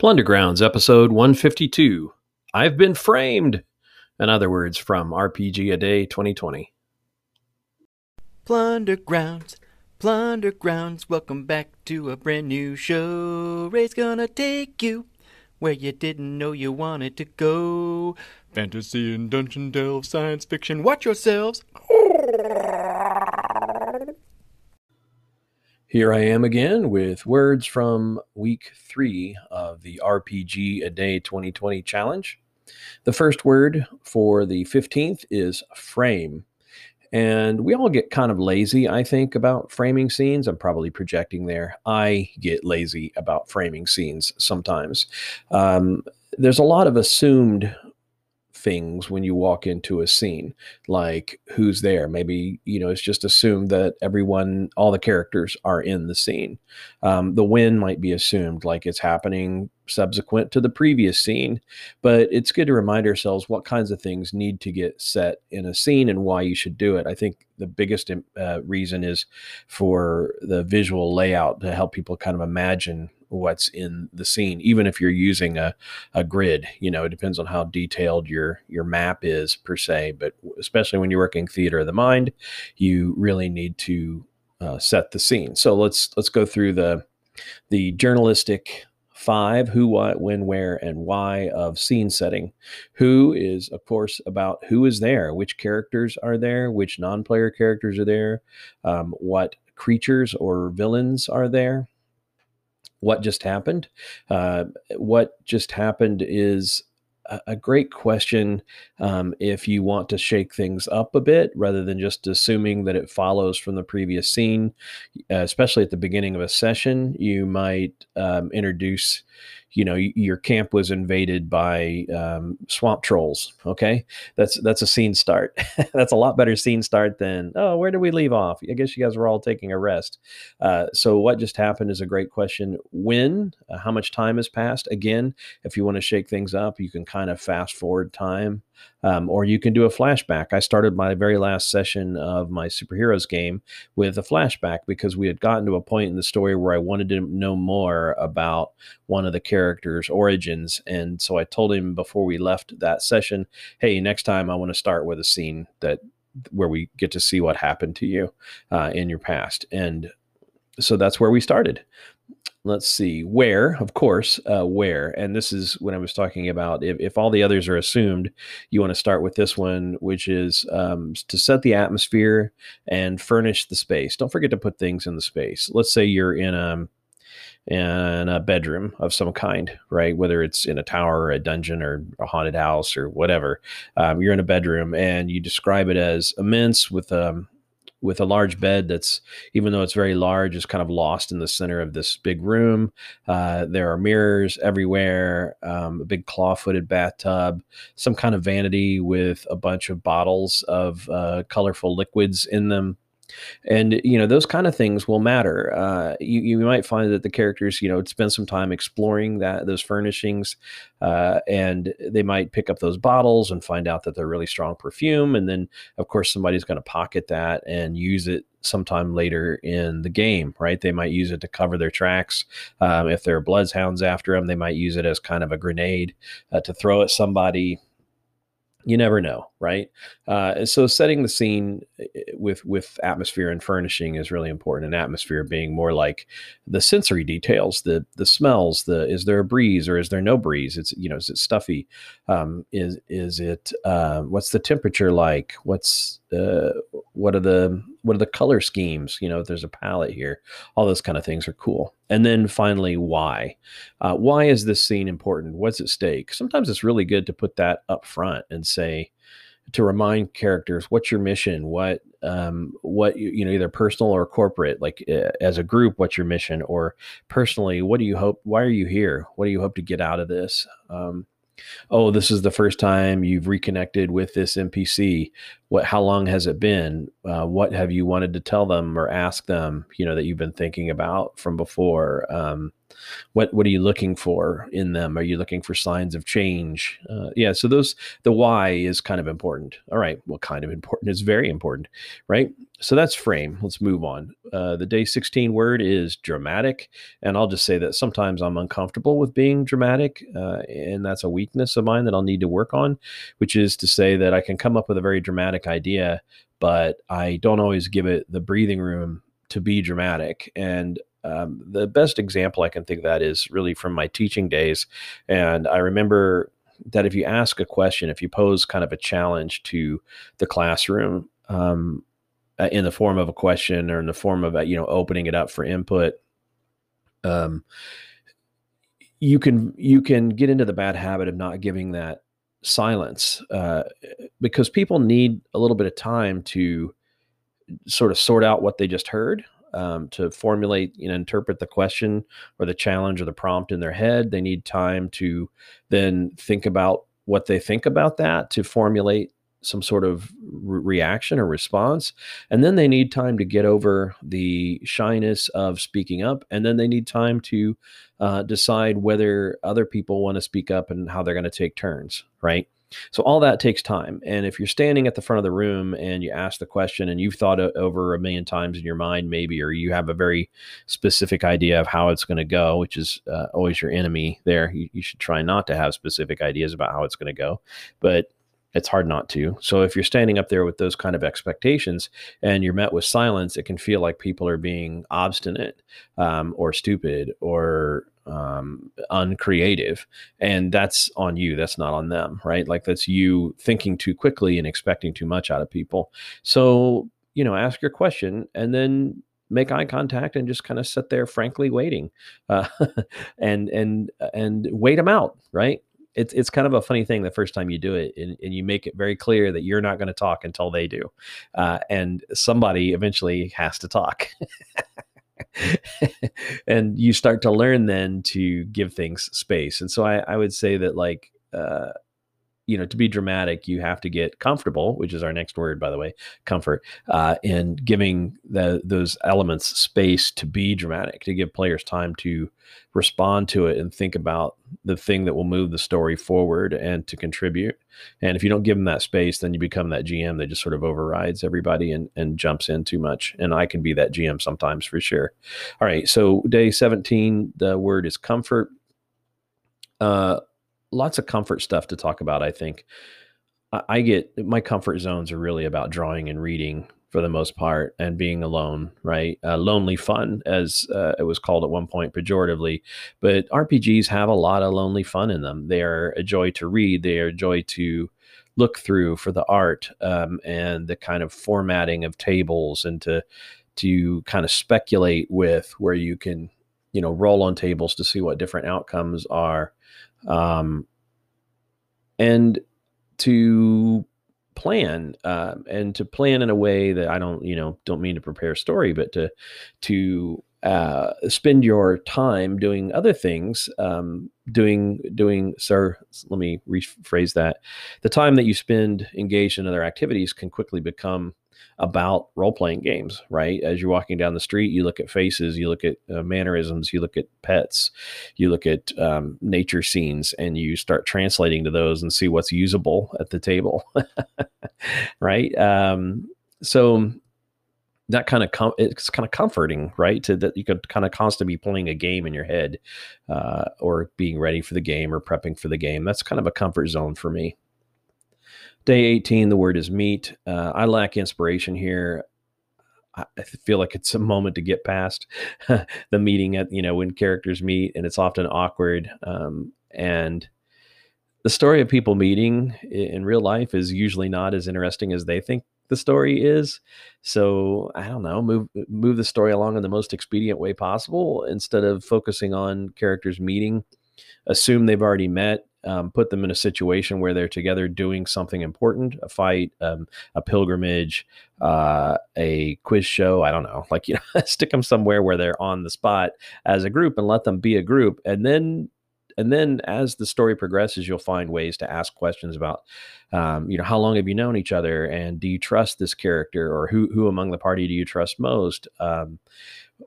Plundergrounds, episode 152. I've been framed. In other words, from RPG A Day 2020. Plundergrounds, Plundergrounds, welcome back to a brand new show. Ray's gonna take you where you didn't know you wanted to go. Fantasy and dungeon delve, science fiction, watch yourselves. Here I am again with words from week three of the RPG A Day 2020 challenge. The first word for the 15th is frame. And we all get kind of lazy, I think, about framing scenes. I'm probably projecting there. I get lazy about framing scenes sometimes. Um, there's a lot of assumed things when you walk into a scene, like who's there. Maybe, you know, it's just assumed that everyone, all the characters are in the scene. Um, the win might be assumed like it's happening subsequent to the previous scene, but it's good to remind ourselves what kinds of things need to get set in a scene and why you should do it. I think the biggest uh, reason is for the visual layout to help people kind of imagine what's in the scene even if you're using a, a grid you know it depends on how detailed your your map is per se but especially when you're working theater of the mind you really need to uh, set the scene so let's let's go through the the journalistic five who what when where and why of scene setting who is of course about who is there which characters are there which non-player characters are there um, what creatures or villains are there what just happened. Uh, what just happened is a, great question um, if you want to shake things up a bit rather than just assuming that it follows from the previous scene. Especially at the beginning of a session, you might um, introduce you know your camp was invaded by um, swamp trolls okay? That's that's a scene start. That's a lot better scene start than oh where did we leave off? I guess you guys were all taking a rest. Uh, so what just happened is a great question. When uh, how much time has passed? Again if you want to shake things up you can kind of fast forward time um, or you can do a flashback. I started my very last session of my superheroes game with a flashback because we had gotten to a point in the story where I wanted to know more about one of the characters' origins. And so I told him before we left that session, hey, next time I want to start with a scene that where we get to see what happened to you uh, in your past. And so that's where we started let's see where of course uh, where and this is when i was talking about if, if all the others are assumed you want to start with this one which is um, to set the atmosphere and furnish the space don't forget to put things in the space let's say you're in a in a bedroom of some kind, right? Whether it's in a tower, a dungeon, or a haunted house, or whatever. Um, you're in a bedroom and you describe it as immense with um, with a large bed that's even though it's very large is kind of lost in the center of this big room. Uh, there are mirrors everywhere um, a big claw-footed bathtub some kind of vanity with a bunch of bottles of uh, colorful liquids in them and you know those kind of things will matter uh, you, you might find that the characters you know spend some time exploring that those furnishings uh, and they might pick up those bottles and find out that they're really strong perfume and then of course somebody's going to pocket that and use it sometime later in the game right? They might use it to cover their tracks um, if there are bloodhounds after them they might use it as kind of a grenade uh, to throw at somebody. You never know right? Uh, so setting the scene eh, eh, with with atmosphere and furnishing is really important and atmosphere being more like the sensory details the the smells the is there a breeze or is there no breeze? It's you know is it stuffy? Um, is is it uh, what's the temperature like? What's uh, what are the what are the color schemes? You know there's a palette here. All those kind of things are cool. And then finally why? Uh, why is this scene important? What's at stake? Sometimes it's really good to put that up front and say to remind characters what's your mission what um, what you, you know either personal or corporate like uh, as a group what's your mission? Or personally what do you hope why are you here? What do you hope to get out of this? Um, oh this is the first time you've reconnected with this npc what how long has it been uh, what have you wanted to tell them or ask them you know that you've been thinking about from before um, what what are you looking for in them? Are you looking for signs of change? Uh, yeah, so those the why is kind of important. All right, well, kind of important is very important, right? So that's frame. Let's move on. Uh, the day 16 word is dramatic, and I'll just say that sometimes I'm uncomfortable with being dramatic, uh, and that's a weakness of mine that I'll need to work on, which is to say that I can come up with a very dramatic idea, but I don't always give it the breathing room to be dramatic. And um, the best example I can think of that is really from my teaching days. And I remember that if you ask a question, if you pose kind of a challenge to the classroom um, uh, in the form of a question or in the form of, you know, opening it up for input, um, you can you can get into the bad habit of not giving that silence uh, because people need a little bit of time to sort of sort out what they just heard um, to formulate and interpret the question or the challenge or the prompt in their head. They need time to then think about what they think about that to formulate some sort of re- reaction or response. And then they need time to get over the shyness of speaking up. And then they need time to uh, decide whether other people want to speak up and how they're going to take turns, right? So all that takes time. And if you're standing at the front of the room and you ask the question and you've thought over a million times in your mind, maybe, or you have a very specific idea of how it's going to go, which is uh, always your enemy there, you, you should try not to have specific ideas about how it's going to go. But it's hard not to. So if you're standing up there with those kind of expectations and you're met with silence, it can feel like people are being obstinate um, or stupid or um, uncreative and that's on you that's not on them right? Like that's you thinking too quickly and expecting too much out of people. So you know ask your question and then make eye contact and just kind of sit there frankly waiting uh, and and and wait them out right it's it's kind of a funny thing the first time you do it and, and you make it very clear that you're not going to talk until they do uh, and somebody eventually has to talk and you start to learn then to give things space. And so I, I would say that like uh, you know, to be dramatic, you have to get comfortable, which is our next word, by the way, comfort, uh, in giving the, those elements space to be dramatic, to give players time to respond to it and think about the thing that will move the story forward and to contribute. And if you don't give them that space, then you become that GM that just sort of overrides everybody and, and jumps in too much. And I can be that GM sometimes for sure. All right. So, day 17, the word is comfort. Uh, lots of comfort stuff to talk about. I think I, I get my comfort zones are really about drawing and reading for the most part and being alone, right? Uh, lonely fun, as uh, it was called at one point pejoratively. But RPGs have a lot of lonely fun in them. They are a joy to read, they are a joy to look through for the art um, and the kind of formatting of tables and to to kind of speculate with where you can you know roll on tables to see what different outcomes are um, and to plan uh, and to plan in a way that I don't, you know, don't mean to prepare a story, but to to uh, spend your time doing other things, um, doing doing. Sir, let me rephrase that. The time that you spend engaged in other activities can quickly become about role playing games, right? As you're walking down the street, you look at faces, you look at uh, mannerisms, you look at pets, you look at um, nature scenes, and you start translating to those and see what's usable at the table, right? Um, so that kind of com- it's kind of comforting, right? To that you could kind of constantly be playing a game in your head, uh, or being ready for the game or prepping for the game. That's kind of a comfort zone for me. Day 18, the word is meet. Uh, I lack inspiration here. I feel like it's a moment to get past the meeting at, you know, when characters meet and it's often awkward. Um, and the story of people meeting in real life is usually not as interesting as they think the story is. So I don't know, move move the story along in the most expedient way possible instead of focusing on characters meeting. Assume they've already met um, put them in a situation where they're together doing something important a fight um, a pilgrimage uh, a quiz show i don't know like you know stick them somewhere where they're on the spot as a group and let them be a group and then and then as the story progresses you'll find ways to ask questions about um, you know how long have you known each other and do you trust this character or who who among the party do you trust most um,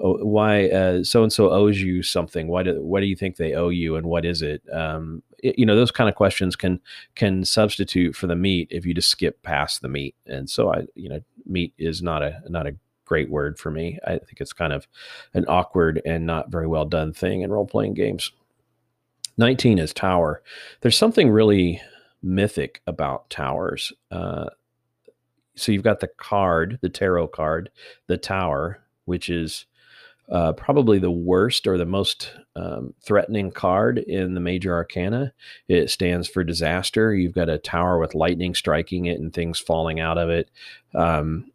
oh, why so and so owes you something. Why do what do you think they owe you, and what is it? Um, it? You know, those kind of questions can can substitute for the meet if you just skip past the meet. And so I, you know, meet is not a not a great word for me. I think it's kind of an awkward and not very well done thing in role playing games. 19 is tower. There's something really mythic about towers. Uh, so you've got the card, the tarot card, the tower, which is uh, probably the worst or the most um, threatening card in the major arcana. It stands for disaster. You've got a tower with lightning striking it and things falling out of it. Um,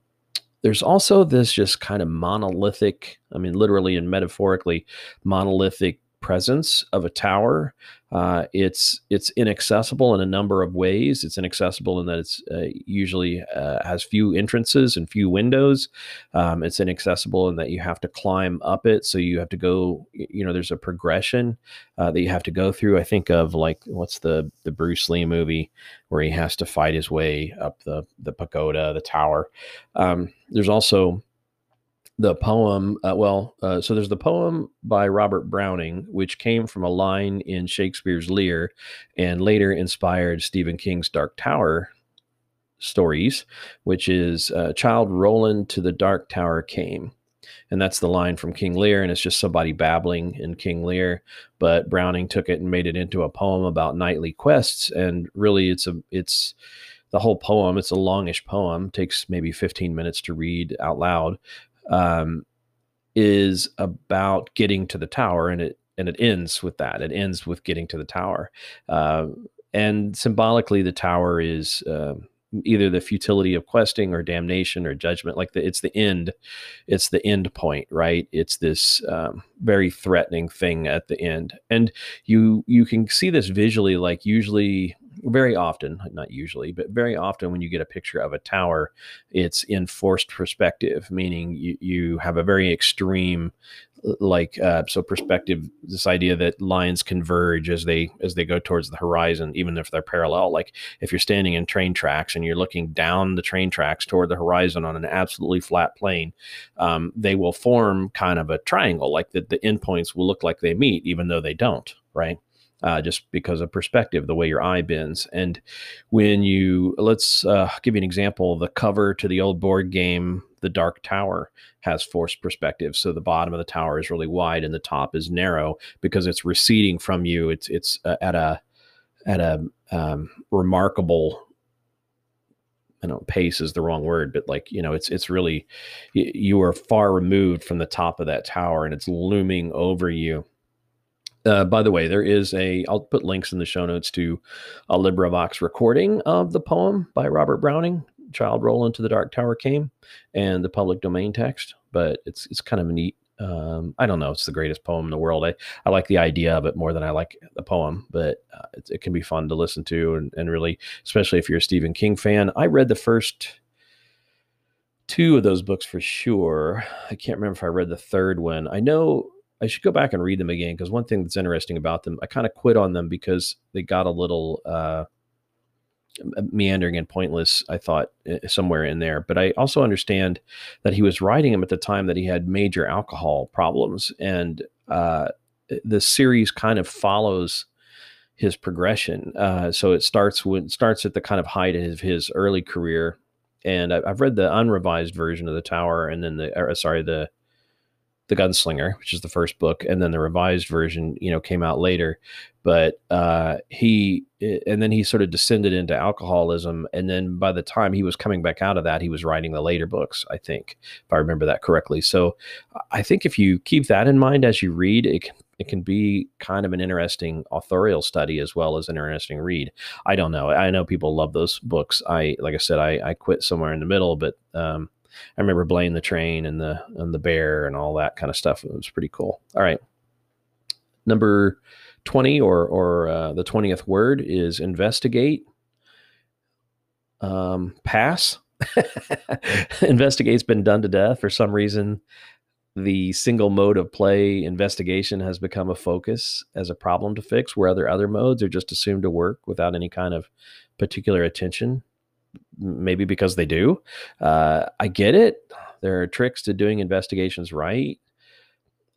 there's also this just kind of monolithic, I mean, literally and metaphorically, monolithic presence of a tower. Uh, it's it's inaccessible in a number of ways. It's inaccessible in that it's uh, usually uh, has few entrances and few windows. Um, it's inaccessible in that you have to climb up it, so you have to go. You know, there's a progression uh, that you have to go through. I think of like what's the the Bruce Lee movie where he has to fight his way up the the pagoda, the tower. Um, there's also the poem uh, well uh, so there's the poem by robert browning which came from a line in shakespeare's lear and later inspired stephen king's dark tower stories which is uh, child roland to the dark tower came. And that's the line from king lear and it's just somebody babbling in king lear. But browning took it and made it into a poem about knightly quests and really it's a it's the whole poem it's a longish poem takes maybe 15 minutes to read out loud um, is about getting to the tower, and it and it ends with that. It ends with getting to the tower, uh, and symbolically, the tower is. Uh, either the futility of questing or damnation or judgment like the, it's the end it's the end point right it's this um, very threatening thing at the end and you you can see this visually like usually very often, not usually, but very often when you get a picture of a tower, it's in forced perspective, meaning you, you have a very extreme like uh, so perspective this idea that lines converge as they as they go towards the horizon even if they're parallel. Like if you're standing in train tracks and you're looking down the train tracks toward the horizon on an absolutely flat plane um, they will form kind of a triangle like that the endpoints will look like they meet even though they don't right uh, just because of perspective, the way your eye bends. And when you, let's uh, give you an example the cover to the old board game, The Dark Tower, has forced perspective. So the bottom of the tower is really wide and the top is narrow because it's receding from you. It's, it's uh, at a, at a um, remarkable I know pace is the wrong word, but like, you know, it's, it's really, you are far removed from the top of that tower and it's looming over you. Uh, by the way, there is a, I'll put links in the show notes to a LibriVox recording of the poem by Robert Browning, Child Roland to the Dark Tower Came, and the public domain text. But it's it's kind of neat. Um, I don't know. It's the greatest poem in the world. I, I like the idea of it more than I like the poem, but uh, it, it, can be fun to listen to and, and really, especially if you're a Stephen King fan. I read the first two of those books for sure. I can't remember if I read the third one. I know I should go back and read them again because one thing that's interesting about them, I kind of quit on them because they got a little uh, meandering and pointless. I thought eh, somewhere in there, but I also understand that he was writing them at the time that he had major alcohol problems, and uh, the series kind of follows his progression. Uh, so it starts when starts at the kind of height of his early career, and I, have read the unrevised version of the Tower, and then the uh, sorry the the Gunslinger, which is the first book, and then the revised version, you know, came out later. But uh, he, and then he sort of descended into alcoholism, and then by the time he was coming back out of that, he was writing the later books. I think, if I remember that correctly. So, I think if you keep that in mind as you read, it can it can be kind of an interesting authorial study as well as an interesting read. I don't know. I know people love those books. I, like I said, I, I quit somewhere in the middle, but um, I remember Blaine the Train and the and the bear and all that kind of stuff. It was pretty cool. All right, number twenty or or uh, the twentieth word is investigate. Um, pass. Investigate's been done to death for some reason. The single mode of play investigation has become a focus as a problem to fix, where other other modes are just assumed to work without any kind of particular attention maybe because they do. Uh, I get it. There are tricks to doing investigations right.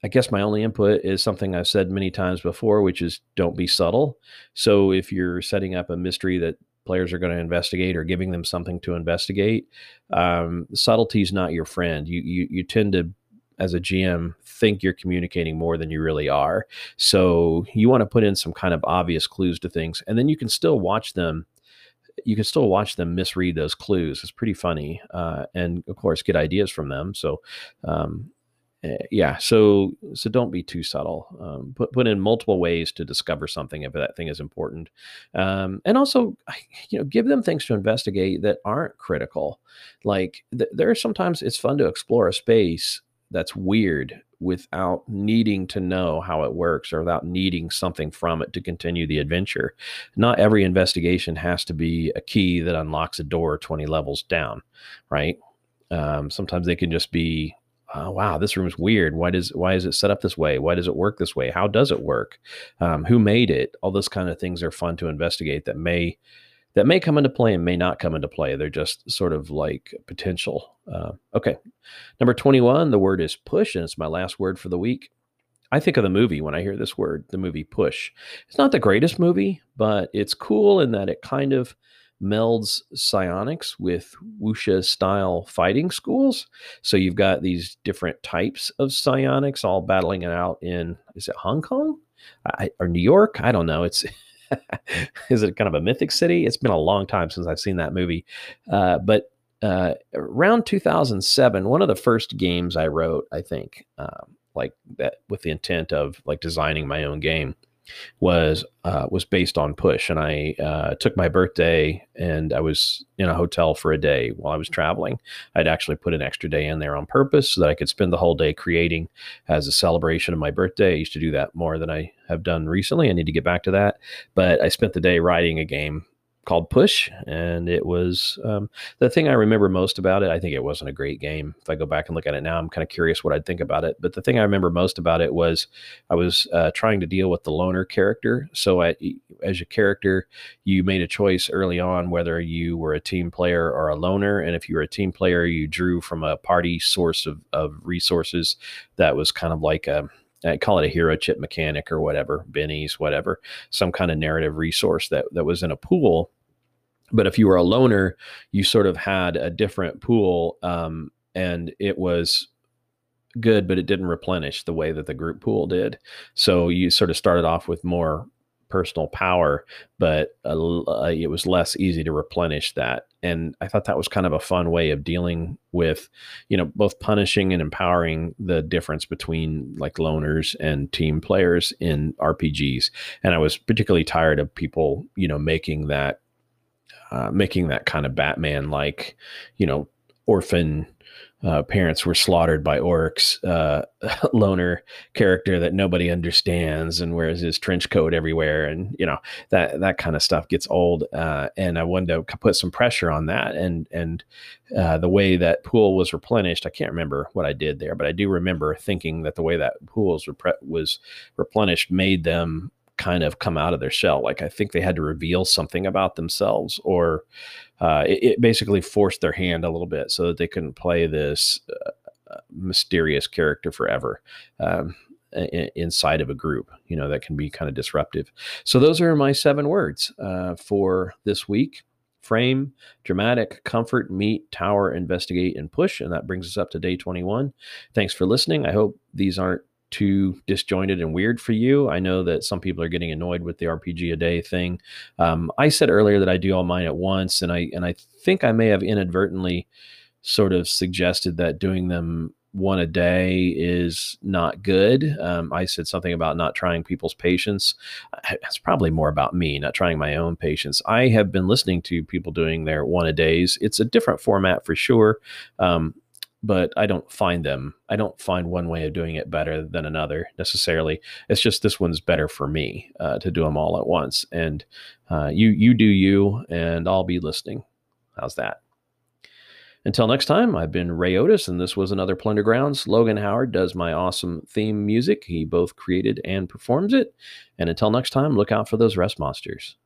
I guess my only input is something I've said many times before, which is don't be subtle. So if you're setting up a mystery that players are going to investigate or giving them something to investigate, um, subtlety is not your friend. You, you you tend to as a GM think you're communicating more than you really are. So you want to put in some kind of obvious clues to things, and then you can still watch them. You can still watch them misread those clues. It's pretty funny, uh, and of course, get ideas from them. So um, uh, yeah so so don't be too subtle um, put put in multiple ways to discover something if that thing is important um, and also you know give them things to investigate that aren't critical like th- there are sometimes it's fun to explore a space that's weird without needing to know how it works or without needing something from it to continue the adventure not every investigation has to be a key that unlocks a door 20 levels down right um, sometimes they can just be oh, wow, this room is weird. Why does why is it set up this way? Why does it work this way? How does it work? Um, who made it? All those kind of things are fun to investigate that may that may come into play and may not come into play. They're just sort of like potential. Uh, okay, number twenty one. The word is push, and it's my last word for the week. I think of the movie when I hear this word, the movie Push. It's not the greatest movie, but it's cool in that it kind of melds psionics with wuxia style fighting schools. So you've got these different types of psionics all battling it out in is it Hong Kong I, or New York? I don't know. It's is it kind of a mythic city? It's been a long time since I've seen that movie, uh, but. Uh, around 2007, one of the first games I wrote, I think, um, like that with the intent of like designing my own game was uh, was based on push and i uh, took my birthday and i was in a hotel for a day while i was traveling i'd actually put an extra day in there on purpose so that i could spend the whole day creating as a celebration of my birthday i used to do that more than i have done recently i need to get back to that but i spent the day writing a game called Push, and it was um, the thing I remember most about it. I think it wasn't a great game. If I go back and look at it now, I'm kind of curious what I'd think about it. But the thing I remember most about it was I was uh, trying to deal with the loner character. So, I, as a character, you made a choice early on whether you were a team player or a loner. And if you were a team player, you drew from a party source of, of resources that was kind of like a I call it a hero chip mechanic or whatever, bennies, whatever, some kind of narrative resource that that was in a pool. But if you were a loner, you sort of had a different pool, um, and it was good, but it didn't replenish the way that the group pool did. So you sort of started off with more personal power, but uh, it was less easy to replenish that. And I thought that was kind of a fun way of dealing with, you know, both punishing and empowering the difference between like loners and team players in RPGs. And I was particularly tired of people, you know, making that, uh, making that kind of Batman like, you know, orphan uh, parents were slaughtered by orcs, uh, loner character that nobody understands and wears his trench coat everywhere, and you know that that kind of stuff gets old. Uh, and I wanted to put some pressure on that, and and uh, the way that pool was replenished, I can't remember what I did there, but I do remember thinking that the way that pool was, repre- was replenished made them kind of come out of their shell. Like I think they had to reveal something about themselves, or uh, it, it, basically forced their hand a little bit so that they couldn't play this uh, uh mysterious character forever. Um, inside of a group, you know, that can be kind of disruptive. So, those are my seven words uh, for this week frame, dramatic, comfort, meet, tower, investigate, and push. And that brings us up to day 21. Thanks for listening. I hope these aren't too disjointed and weird for you. I know that some people are getting annoyed with the RPG a day thing. Um, I said earlier that I do all mine at once, and I and I think I may have inadvertently sort of suggested that doing them one a day is not good. Um, I said something about not trying people's patience. It's probably more about me, not trying my own patience. I have been listening to people doing their one a days. It's a different format for sure. Um, but I don't find them. I don't find one way of doing it better than another necessarily. It's just this one's better for me uh, to do them all at once. And uh, you you do you, and I'll be listening. How's that? Until next time, I've been Ray Otis, and this was another Plundergrounds. Logan Howard does my awesome theme music. He both created and performs it. And until next time, look out for those rest monsters.